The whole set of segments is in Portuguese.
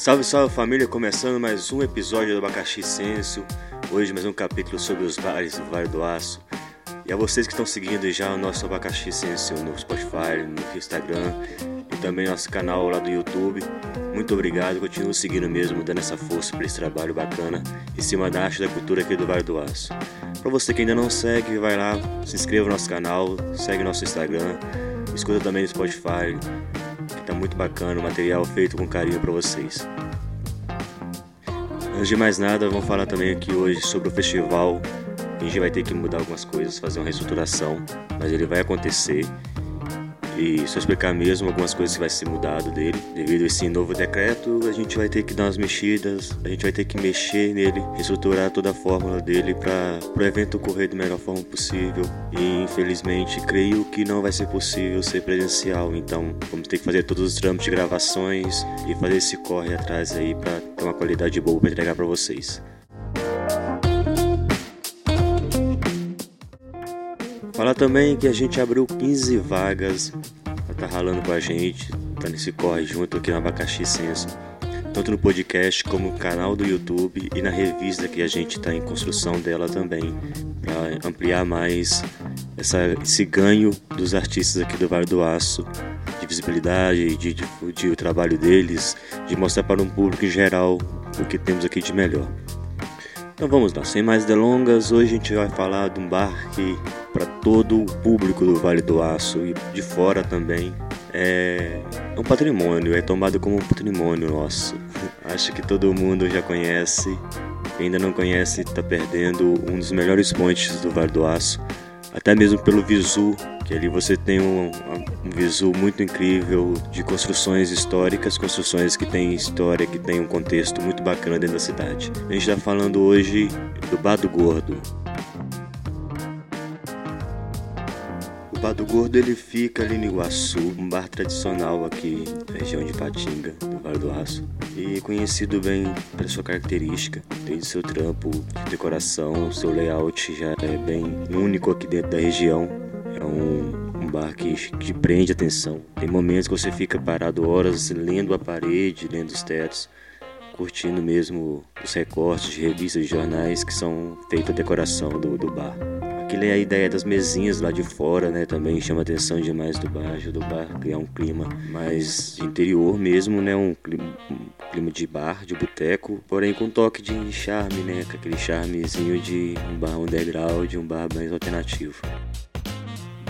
Salve, salve família, começando mais um episódio do Abacaxi Senso. Hoje mais um capítulo sobre os bares do Vale do Aço. E a vocês que estão seguindo já o nosso Abacaxi Senso no Spotify, no Instagram e também nosso canal lá do YouTube. Muito obrigado, continuo seguindo mesmo, dando essa força para esse trabalho bacana em cima da arte da cultura aqui do Vale do Aço. Para você que ainda não segue, vai lá, se inscreva no nosso canal, segue nosso Instagram, escuta também no Spotify, tá muito bacana, o material feito com carinho para vocês. Antes de mais nada, vamos falar também aqui hoje sobre o festival. A gente vai ter que mudar algumas coisas, fazer uma reestruturação, mas ele vai acontecer e só explicar mesmo algumas coisas que vai ser mudado dele. Devido a esse novo decreto, a gente vai ter que dar umas mexidas, a gente vai ter que mexer nele, reestruturar toda a fórmula dele para o evento ocorrer da melhor forma possível. E infelizmente, creio que não vai ser possível ser presencial, então vamos ter que fazer todos os trâmites de gravações e fazer esse corre atrás aí para ter uma qualidade boa para entregar para vocês. Falar também que a gente abriu 15 vagas tá ralando com a gente, tá nesse corre junto aqui no Abacaxi Senso. Tanto no podcast como no canal do YouTube e na revista que a gente está em construção dela também, para ampliar mais essa, esse ganho dos artistas aqui do Vale do Aço, de visibilidade, de difundir o trabalho deles, de mostrar para um público em geral o que temos aqui de melhor. Então vamos lá, sem mais delongas, hoje a gente vai falar de um bar que para todo o público do Vale do Aço e de fora também é um patrimônio, é tomado como um patrimônio nosso. Acho que todo mundo já conhece, quem ainda não conhece está perdendo um dos melhores pontes do Vale do Aço, até mesmo pelo visu, que ali você tem um, um visu muito incrível de construções históricas, construções que têm história, que têm um contexto muito bacana dentro da cidade. A gente está falando hoje do Bar do Gordo. O Bar do Gordo ele fica ali no Iguaçu, um bar tradicional aqui na região de Patinga, do Vale do Aço, e conhecido bem pela sua característica, desde seu trampo de decoração, seu layout já é bem único aqui dentro da região. É um, bar que, que prende atenção. Tem momentos que você fica parado horas lendo a parede, lendo os tetos, curtindo mesmo os recortes de revistas e jornais que são feitos a decoração do, do bar. Aquilo é a ideia das mesinhas lá de fora, né? Também chama atenção demais do bar, do bar criar um clima mais interior mesmo, né? Um clima, um clima de bar, de boteco, porém com um toque de charme, né? Com aquele charmezinho de um bar underground, de um bar mais alternativo.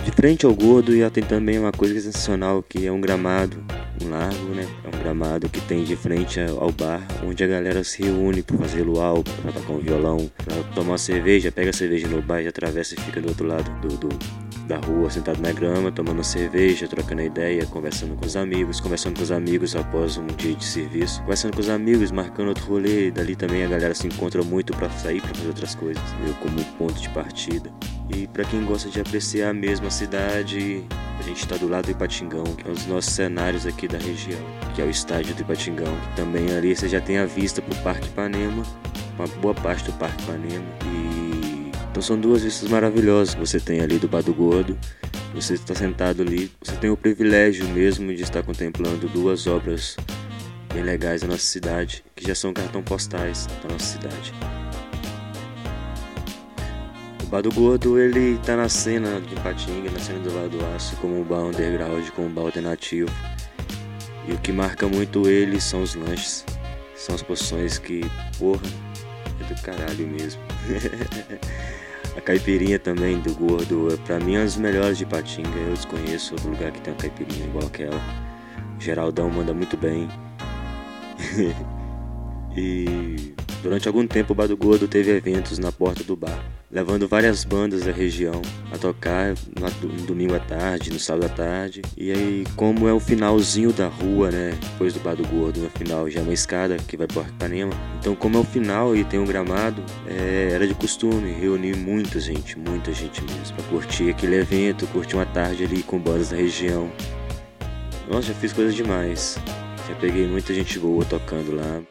De frente ao gordo e tem também uma coisa sensacional que é um gramado, um largo, né? É um gramado que tem de frente ao bar, onde a galera se reúne para fazer luau, para tocar um violão, para tomar uma cerveja, pega a cerveja no bar e atravessa e fica do outro lado do, do da rua, sentado na grama, tomando cerveja, trocando ideia, conversando com os amigos, conversando com os amigos após um dia de serviço, conversando com os amigos, marcando outro rolê, e dali também a galera se encontra muito para sair para fazer outras coisas, meio como ponto de partida. E para quem gosta de apreciar mesmo a cidade, a gente está do lado do Ipatingão, que é um dos nossos cenários aqui da região, que é o estádio do Ipatingão. Também ali você já tem a vista para o Parque Ipanema, uma boa parte do Parque Ipanema. E então são duas vistas maravilhosas que você tem ali do Bar do Gordo. Você está sentado ali, você tem o privilégio mesmo de estar contemplando duas obras bem legais da nossa cidade, que já são cartão postais da nossa cidade. Bar do Gordo, ele tá na cena de Patinga, na cena do Vale do Aço, como um bar underground, como um bar alternativo. E o que marca muito ele são os lanches. São as porções que, porra, é do caralho mesmo. a caipirinha também do Gordo, pra mim é uma das melhores de Patinga. Eu desconheço outro lugar que tem uma caipirinha igual aquela. O Geraldão manda muito bem. e durante algum tempo o Bar do Gordo teve eventos na porta do bar levando várias bandas da região a tocar no domingo à tarde, no sábado à tarde. E aí, como é o finalzinho da rua, né? Depois do Bar do Gordo, no final já é uma escada que vai para Ipanema. Então, como é o final e tem um gramado, é, era de costume reunir muita gente, muita gente mesmo, para curtir aquele evento, curtir uma tarde ali com bandas da região. Nossa, já fiz coisas demais. Já peguei muita gente boa tocando lá.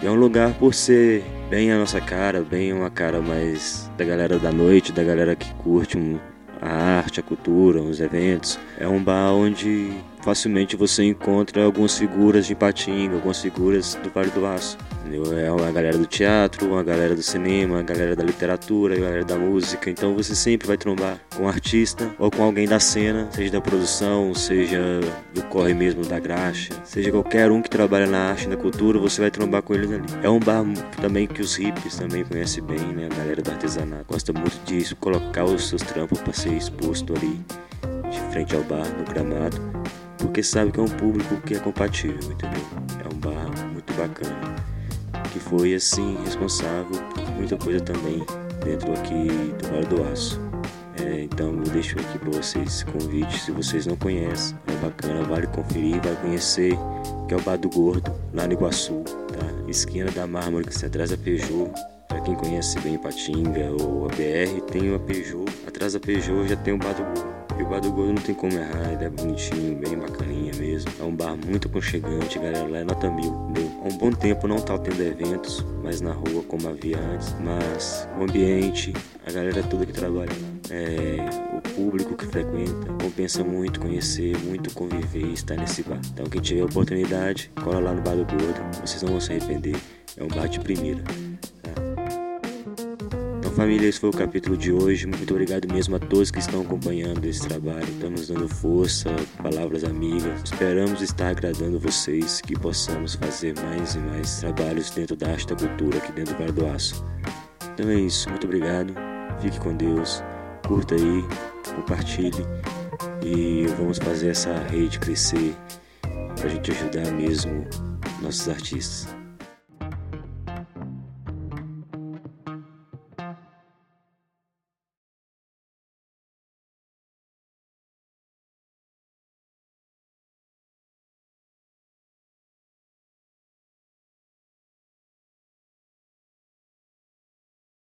É um lugar por ser bem a nossa cara, bem uma cara mais da galera da noite, da galera que curte um, a arte, a cultura, os eventos. É um bar onde facilmente você encontra algumas figuras de Patinga, algumas figuras do Vale do Aço. Entendeu? É uma galera do teatro, uma galera do cinema, uma galera da literatura, uma galera da música. Então você sempre vai trombar com um artista ou com alguém da cena, seja da produção, seja do corre mesmo da graxa, seja qualquer um que trabalha na arte, na cultura, você vai trombar com eles ali. É um bar também que os hippies também conhecem bem, né? A galera do artesanato gosta muito disso, colocar os seus trampos para ser exposto ali de frente ao bar, no gramado, porque sabe que é um público que é compatível, entendeu? É um bar muito bacana, que foi assim responsável por muita coisa também dentro aqui do Vale do Aço. É, então eu deixo aqui para vocês esse convite, se vocês não conhecem, é bacana, vale conferir, vai conhecer, que é o Bar do Gordo, lá no Iguaçu, tá? Esquina da Mármore, que se atrás da Peugeot, para quem conhece bem Patinga ou a BR, tem uma Peugeot, atrás da Peugeot já tem o Bar do Gordo. E o bar do Gordo não tem como errar, ele é bonitinho, bem bacaninha mesmo. É um bar muito aconchegante, galera. Lá é nota mil? Há um bom tempo não tá tendo eventos mais na rua como havia antes, mas o ambiente, a galera toda que trabalha é, o público que frequenta, compensa muito conhecer, muito conviver e estar nesse bar. Então quem tiver oportunidade, cola lá no bar do Gordo, vocês não vão se arrepender. É um bar de primeira. Família, esse foi o capítulo de hoje. Muito obrigado mesmo a todos que estão acompanhando esse trabalho. Estamos dando força, palavras amigas. Esperamos estar agradando vocês, que possamos fazer mais e mais trabalhos dentro da arte da cultura aqui dentro do Bar do Aço. Então é isso, muito obrigado. Fique com Deus. Curta aí, compartilhe e vamos fazer essa rede crescer para a gente ajudar mesmo nossos artistas.